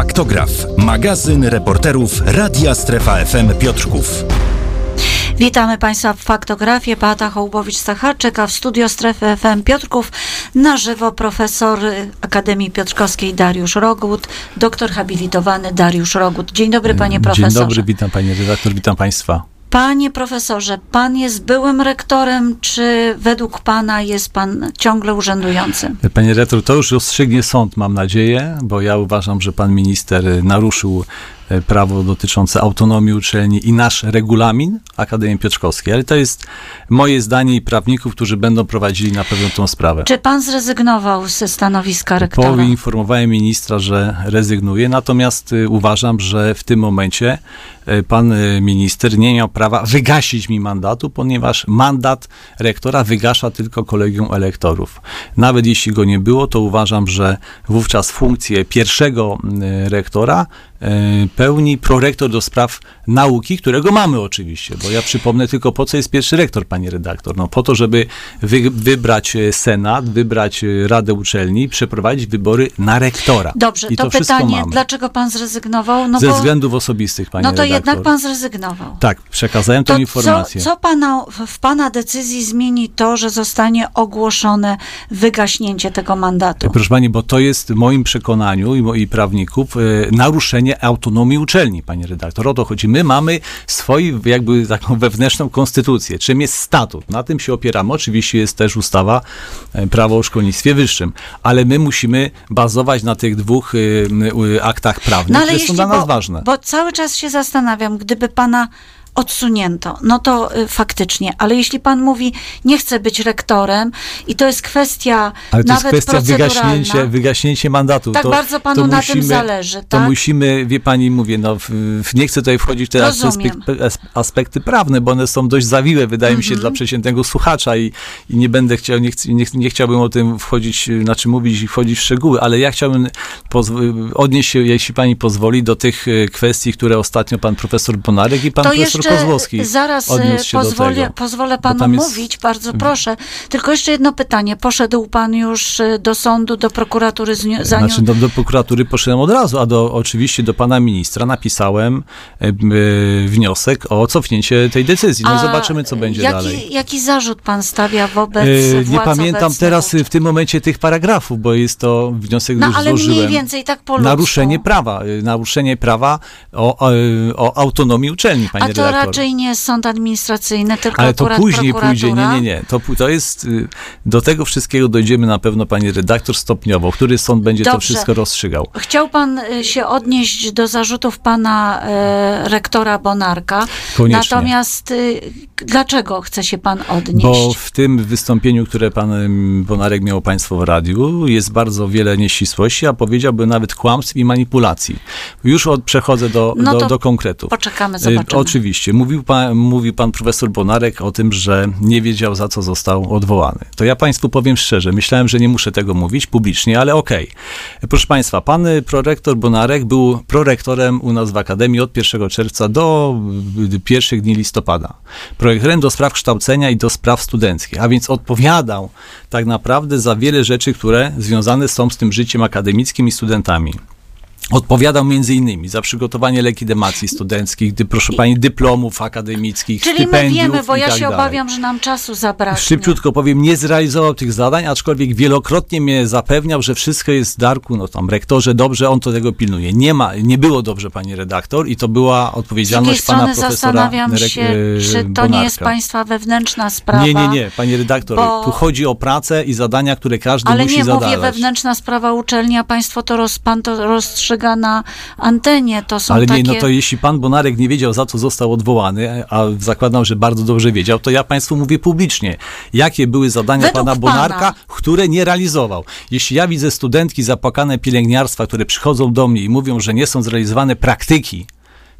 Faktograf, magazyn reporterów Radia Strefa FM Piotrków. Witamy Państwa w Faktografie. Beata Hołbowicz-Sacharczyk, a w studio Strefy FM Piotrków na żywo profesor Akademii Piotrkowskiej Dariusz Rogut, doktor habilitowany Dariusz Rogut. Dzień dobry Panie Profesorze. Dzień dobry, witam Panie redaktor, witam Państwa. Panie profesorze, pan jest byłym rektorem, czy według pana jest pan ciągle urzędującym? Panie redaktor, to już rozstrzygnie sąd, mam nadzieję, bo ja uważam, że pan minister naruszył prawo dotyczące autonomii uczelni i nasz regulamin Akademii Piotrkowskiej, ale to jest moje zdanie i prawników, którzy będą prowadzili na pewno tą sprawę. Czy pan zrezygnował ze stanowiska rektora? Poinformowałem ministra, że rezygnuje, natomiast y, uważam, że w tym momencie y, pan y, minister nie miał prawa wygasić mi mandatu, ponieważ mandat rektora wygasza tylko kolegium elektorów. Nawet jeśli go nie było, to uważam, że wówczas funkcję pierwszego rektora pełni prorektor do spraw nauki, którego mamy oczywiście, bo ja przypomnę tylko, po co jest pierwszy rektor, pani redaktor? No po to, żeby wy, wybrać e, senat, wybrać e, radę uczelni, przeprowadzić wybory na rektora. Dobrze, I to, to pytanie, dlaczego pan zrezygnował? No Ze bo, względów osobistych, pani No to redaktor. jednak pan zrezygnował. Tak, przekazałem tę informację. Co, co pana, w pana decyzji zmieni to, że zostanie ogłoszone wygaśnięcie tego mandatu? Proszę pani, bo to jest w moim przekonaniu i moich prawników e, naruszenie autonomii uczelni, panie redaktor. O to chodzi. My mamy swoją jakby taką wewnętrzną konstytucję, czym jest statut. Na tym się opieramy. Oczywiście jest też ustawa e, prawo o szkolnictwie wyższym, ale my musimy bazować na tych dwóch y, y, aktach prawnych, no, które są dla nas bo, ważne. Bo cały czas się zastanawiam, gdyby pana odsunięto, no to y, faktycznie, ale jeśli pan mówi, nie chce być rektorem i to jest kwestia ale to nawet jest kwestia wygaśnięcie, wygaśnięcie mandatu. Tak to, bardzo panu na musimy, tym zależy, tak? To musimy, wie pani, mówię, no nie chcę tutaj wchodzić teraz w aspekty, aspekty prawne, bo one są dość zawiłe, wydaje mi się, dla mhm. przeciętnego słuchacza i, i nie będę chciał, nie, nie, nie, chciałbym o tym wchodzić, znaczy mówić i wchodzić w szczegóły, ale ja chciałbym odnieść się, jeśli pani pozwoli, do tych y, kwestii, które ostatnio pan profesor Bonarek i pan to profesor Kozłowski Zaraz e, pozwolę, pozwolę panu mówić, jest... bardzo proszę. Tylko jeszcze jedno pytanie. Poszedł pan już e, do sądu, do prokuratury? Z nią, znaczy do, do, prokuratury poszedłem od razu, a do, oczywiście do pana ministra napisałem e, wniosek o cofnięcie tej decyzji. No a zobaczymy, co będzie jaki, dalej. Jaki zarzut pan stawia wobec e, Nie pamiętam teraz w tym momencie tych paragrafów, bo jest to wniosek, no, już ale złożyłem. mniej więcej tak po Naruszenie prawa. Naruszenie prawa o, o, o autonomii uczelni, panie a to redaktor raczej nie sąd administracyjny, tylko Ale to później pójdzie, nie, nie, nie. To, to jest, y, do tego wszystkiego dojdziemy na pewno, pani redaktor, stopniowo. Który sąd będzie Dobrze. to wszystko rozstrzygał? Chciał pan y, się odnieść do zarzutów pana e, rektora Bonarka. Koniecznie. Natomiast y, dlaczego chce się pan odnieść? Bo w tym wystąpieniu, które pan Bonarek miał państwo w radiu, jest bardzo wiele nieścisłości, a powiedziałbym nawet kłamstw i manipulacji. Już od, przechodzę do, no do, do konkretów. Poczekamy, zobaczymy. Oczywiście. Mówił pan, mówił pan profesor Bonarek o tym, że nie wiedział za co został odwołany. To ja państwu powiem szczerze, myślałem, że nie muszę tego mówić publicznie, ale okej. Okay. Proszę państwa, pan prorektor Bonarek był prorektorem u nas w Akademii od 1 czerwca do pierwszych dni listopada. Prorektorem do spraw kształcenia i do spraw studenckich, a więc odpowiadał tak naprawdę za wiele rzeczy, które związane są z tym życiem akademickim i studentami. Odpowiadał między innymi za przygotowanie legitymacji studenckich, dy, proszę pani, dyplomów akademickich, Czyli stypendiów my wiemy, bo ja tak się dalej. obawiam, że nam czasu zabraknie. Szybciutko powiem, nie zrealizował tych zadań, aczkolwiek wielokrotnie mnie zapewniał, że wszystko jest w Darku, no tam rektorze, dobrze, on to tego pilnuje. Nie ma, nie było dobrze, pani redaktor i to była odpowiedzialność pana profesora zastanawiam się, czy to Bonarka. nie jest państwa wewnętrzna sprawa. Nie, nie, nie, pani redaktor, bo... tu chodzi o pracę i zadania, które każdy Ale musi zadać. Ale nie mówię wewnętrzna sprawa uczelni, a państwo to, roz, pan to rozstrzyga na antenie. To są Ale takie... nie, no to jeśli pan Bonarek nie wiedział, za co został odwołany, a zakładam, że bardzo dobrze wiedział, to ja państwu mówię publicznie, jakie były zadania Według pana Bonarka, pana. które nie realizował. Jeśli ja widzę studentki zapłakane pielęgniarstwa, które przychodzą do mnie i mówią, że nie są zrealizowane praktyki,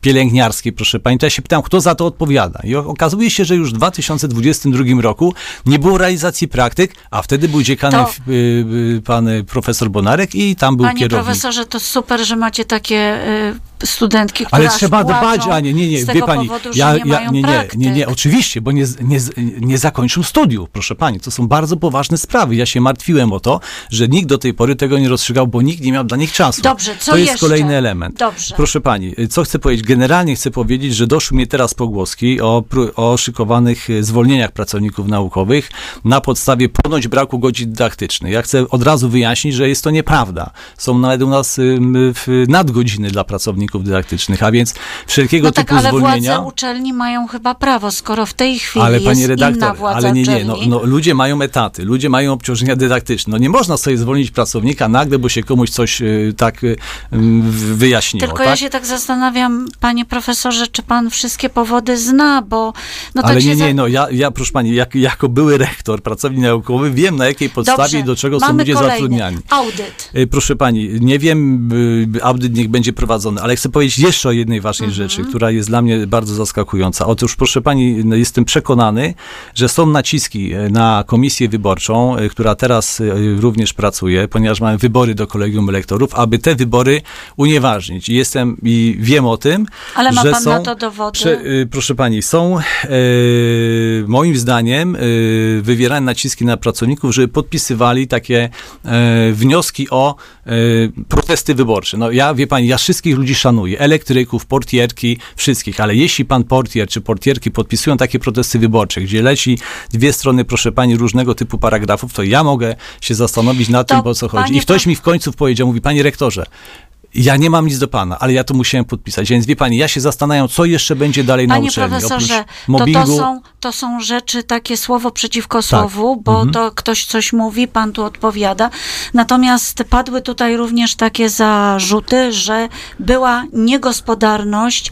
pielęgniarskiej, proszę pani, to ja się pytam, kto za to odpowiada. I okazuje się, że już w 2022 roku nie było realizacji praktyk, a wtedy był dziekanem to... Y, y, pan profesor Bonarek i tam był Panie kierownik. profesorze, to super, że macie takie y, studentki, które Ale trzeba dbać, a nie, nie, nie, wie pani, powodu, ja, nie ja, nie, nie, nie, nie, oczywiście, bo nie, nie, nie zakończył studiów, proszę pani, to są bardzo poważne sprawy. Ja się martwiłem o to, że nikt do tej pory tego nie rozstrzygał, bo nikt nie miał dla nich czasu. Dobrze, co To jest jeszcze? kolejny element. Dobrze. Proszę pani, co chcę powiedzieć? Generalnie chcę powiedzieć, że doszły mnie teraz pogłoski o, o szykowanych e, zwolnieniach pracowników naukowych na podstawie ponoć braku godzin dydaktycznych. Ja chcę od razu wyjaśnić, że jest to nieprawda. Są nawet u nas nadgodziny dla pracowników dydaktycznych, a więc wszelkiego No tak, typu ale zwolnienia. władze uczelni mają chyba prawo, skoro w tej chwili Ale jest inna redaktor, władza ale nie, nie, no, no, ludzie mają etaty, ludzie mają obciążenia dydaktyczne. No nie można sobie zwolnić pracownika nagle, bo się komuś coś y, tak y, y, wyjaśniło. Tylko tak? ja się tak zastanawiam, panie profesorze, czy pan wszystkie powody zna, bo no Ale tak się nie, nie, no ja, ja proszę pani, jak, jako były rektor, pracownik naukowy, wiem na jakiej podstawie Dobrze, i do czego są ludzie kolejny. zatrudniani. Audyt. Y, Proszę pani, nie wiem, y, audyt niech będzie prowadzony, ale chcę powiedzieć jeszcze o jednej ważnej Mhm. rzeczy, która jest dla mnie bardzo zaskakująca. Otóż, proszę pani, jestem przekonany, że są naciski y, na komisję wyborczą, y, która teraz y, również pracuje, ponieważ mamy wybory do kolegium elektorów, aby te wybory unieważnić. I jestem i wiem o tym, Ale ma że pan są, na to dowody? Prze, proszę pani, są e, moim zdaniem e, wywierane naciski na pracowników, żeby podpisywali takie e, wnioski o e, protesty wyborcze. No ja, wie pani, ja wszystkich ludzi szanuję, elektryków, portierki, wszystkich, ale jeśli pan portier czy portierki podpisują takie protesty wyborcze, gdzie leci dwie strony, proszę pani, różnego typu paragrafów, to ja mogę się zastanowić nad To, tym, o co chodzi. I ktoś mi w końcu powiedział, mówi, panie rektorze, ja nie mam nic do pana, ale ja to musiałem podpisać. Więc wie pani, ja się zastanawiam, co jeszcze będzie dalej na Panie uczelni. profesorze, Oprócz to, mobbingu. to, są, to są rzeczy, takie słowo Tak. przeciwko słowu, bo Mhm. to ktoś coś mówi, pan tu odpowiada. Natomiast padły tutaj również takie zarzuty, że była niegospodarność y,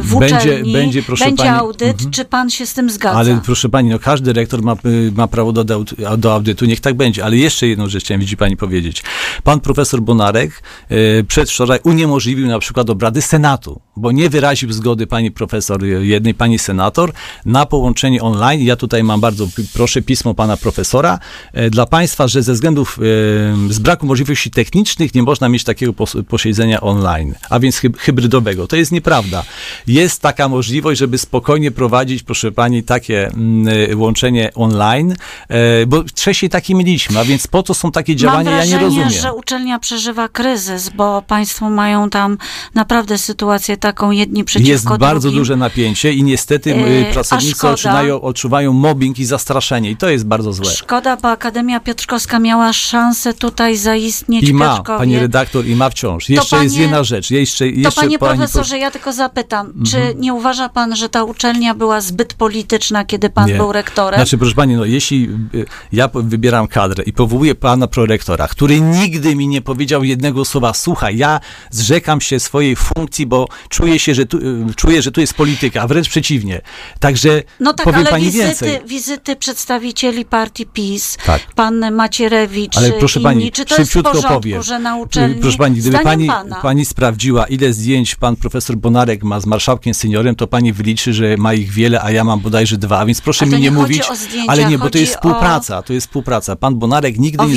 w Będzie- uczelni. będzie, proszę będzie pani- audyt. Mhm. Czy pan się z tym zgadza? Ale proszę pani, no każdy rektor ma, y, ma prawo do, do, do audytu, niech tak będzie. Ale jeszcze jedną rzecz chciałem widzi pani powiedzieć. Pan profesor Bonarek y, przedwczoraj uniemożliwił na przykład obrady Senatu, bo nie wyraził zgody pani profesor, y, jednej pani senator na połączenie online. Ja tutaj mam bardzo, proszę, pismo pana profesora y, dla państwa, że ze względów y, z braku możliwości technicznych nie można mieć takiego pos- posiedzenia online, a więc hyb- hybrydowego. To jest nieprawda. Jest taka możliwość, żeby spokojnie prowadzić, proszę pani, takie mm, łączenie online, e, bo wcześniej takie mieliśmy, a więc po co są takie działania, Mam ja nie wrażenie, rozumiem. że uczelnia przeżywa kryzys, bo państwo mają tam naprawdę sytuację taką jedni przeciwko Jest bardzo drugim. duże napięcie i niestety Yy, pracownicy odczuwają, odczuwają mobbing i zastraszenie i to jest bardzo złe. Szkoda, bo Akademia Piotrkowska miała szansę tutaj zaistnieć I ma, Piotrkowie. pani redaktor, i ma wciąż. Jeszcze jest panie- jedna rzecz. Jeszcze, To jeszcze panie pani profesorze, ja tylko zapytam, Mhm. czy nie uważa pan, że ta uczelnia była zbyt polityczna, kiedy pan Nie. był rektorem? Znaczy, proszę pani, no jeśli y, ja po- wybieram kadrę i powołuję pana prorektora, który nigdy mi nie powiedział jednego słowa, słuchaj, ja zrzekam się swojej funkcji, bo czuję się, że tu, y, czuję, że tu jest polityka, a wręcz przeciwnie. Także no tak, powiem ale pani wizyty, więcej. wizyty przedstawicieli partii PiS, Tak. pan Macierewicz, Ale proszę inni, pani, czy to jest w porządku, powiem. że na uczelni, Proszę pani, gdyby pani, pana, pani sprawdziła, ile zdjęć pan profesor Bonarek ma z marszałkiem seniorem, to pani wyliczy, że ma ich wiele, a ja mam bodajże dwa, więc proszę mi nie nie mówić. o zdjęcia, ale nie, bo to jest o- współpraca, to jest współpraca. Pan Bonarek nigdy O nie,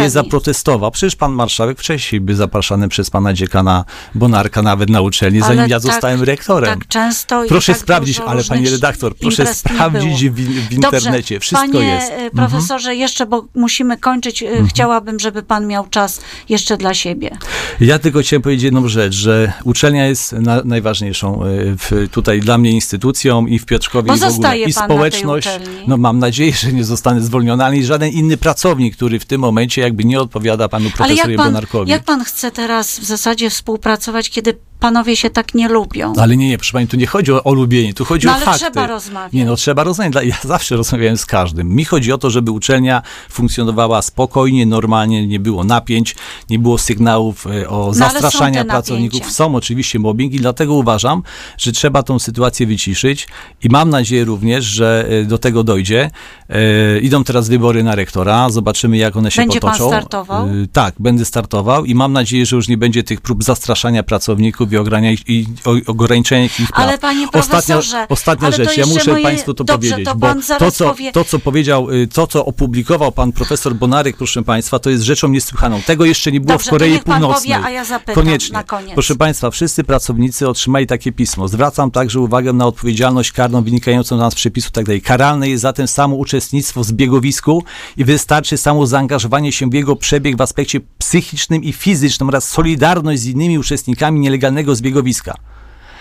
nie zaprotestował. Przecież pan marszałek wcześniej był zapraszany przez pana dziekana Bonarka nawet na uczelni, zanim Ale ja tak- zostałem rektorem. Tak często i Proszę tak sprawdzić, ale pani redaktor, proszę sprawdzić w, w Dobrze, internecie. Wszystko panie jest. Mhm. e, profesorze, jeszcze, bo musimy kończyć, e, chciałabym, żeby pan miał czas jeszcze dla siebie. Ja tylko chciałem powiedzieć jedną rzecz, że uczelnia jest na, najważniejszą y, w, tutaj dla mnie instytucją i w Piotrkowie Bo i w ogóle. I społeczność, no mam nadzieję, że nie zostanę zwolniony, ani żaden inny pracownik, który w tym momencie jakby nie odpowiada panu profesorowi Bonarkowi. jak pan chce teraz w zasadzie współpracować, kiedy panowie się tak nie lubią? Ale nie, nie, proszę pani, tu nie chodzi o, o lubienie, tu chodzi No o ale fakty. trzeba rozmawiać. Nie, no trzeba rozmawiać. Ja zawsze rozmawiałem z każdym. Mi chodzi o to, żeby uczelnia funkcjonowała spokojnie, normalnie, nie było napięć, nie było sygnałów e, o No zastraszania są pracowników. napięcia. Są oczywiście mobbing i dlatego uważam, że trzeba tą sytuację wyciszyć i mam nadzieję również, że e, do tego dojdzie. E, Idą teraz wybory na rektora, zobaczymy jak one się Będzie pan potoczą. startował? E, Tak, będę startował i mam nadzieję, że już nie będzie tych prób zastraszania pracowników pracowników i, o- ich praw. Ale panie profesorze, ostatnia, rzecz, ja muszę moje- Państwu to dobrze, powiedzieć, to bo to co, powie- to, co powiedział, y, to, co opublikował pan profesor Bonarek, proszę Państwa, to jest rzeczą niesłychaną. Tego jeszcze nie było Dobrze, w Korei Północnej. powie, a ja zapytam Koniecznie. na koniec. Proszę Państwa, wszyscy pracownicy otrzymali takie pismo. Zwracam także uwagę na odpowiedzialność karną wynikającą z nas przepisów tak dalej. Karalne jest zatem samo uczestnictwo w zbiegowisku i wystarczy samo zaangażowanie się w jego przebieg w aspekcie psychicznym i fizycznym oraz solidarność z innymi uczestnikami nielegalnego zbiegowiska.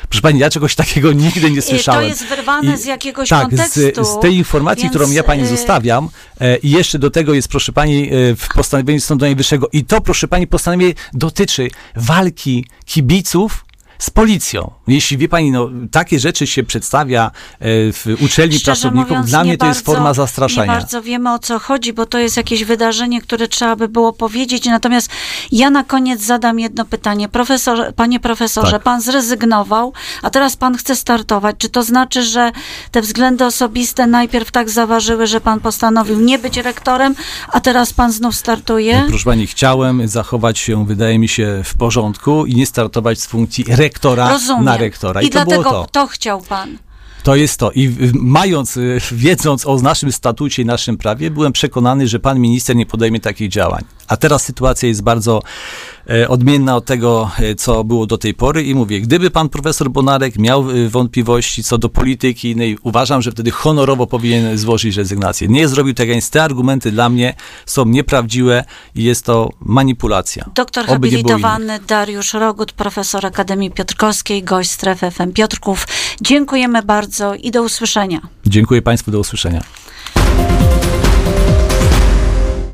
Proszę Pani, ja czegoś takiego nigdy nie słyszałem. jest wyrwane z jakiegoś tak, kontekstu, Z, z tej informacji, więc, którą ja Pani y- zostawiam e, i jeszcze do tego jest, proszę Pani, e, w postanowieniu Sądu Najwyższego i to, proszę Pani, postanowienie dotyczy walki kibiców z policją. Jeśli wie pani, no, takie rzeczy się przedstawia e, w uczelni Szczerze pracowników, mówiąc, dla nie mnie to jest forma Nie zastraszania. bardzo wiemy o co chodzi, bo to jest jakieś wydarzenie, które trzeba by było powiedzieć. Natomiast ja na koniec zadam jedno pytanie. Profesor, panie profesorze, Tak. pan zrezygnował, a teraz pan chce startować. Czy to znaczy, że te względy osobiste najpierw tak zaważyły, że pan postanowił nie być rektorem, a teraz pan znów startuje? Proszę pani, chciałem zachować się, wydaje mi się, w porządku i nie startować z funkcji rektora Rozumiem. na rektora. I, I to dlatego było to. to chciał pan. To jest to. I mając, y, wiedząc o naszym statucie i naszym prawie, byłem przekonany, że pan minister nie podejmie takich działań. A teraz sytuacja jest bardzo e, odmienna od tego, e, co było do tej pory i mówię, gdyby pan profesor Bonarek miał y, wątpliwości co do polityki innej, uważam, że wtedy honorowo powinien złożyć rezygnację. Nie zrobił tego, więc te argumenty dla mnie są nieprawdziwe i jest to manipulacja. Doktor Oby habilitowany Dariusz Rogut, profesor Akademii Piotrkowskiej, gość strefy FM Piotrków. Dziękujemy bardzo i do usłyszenia. Dziękuję państwu, do usłyszenia.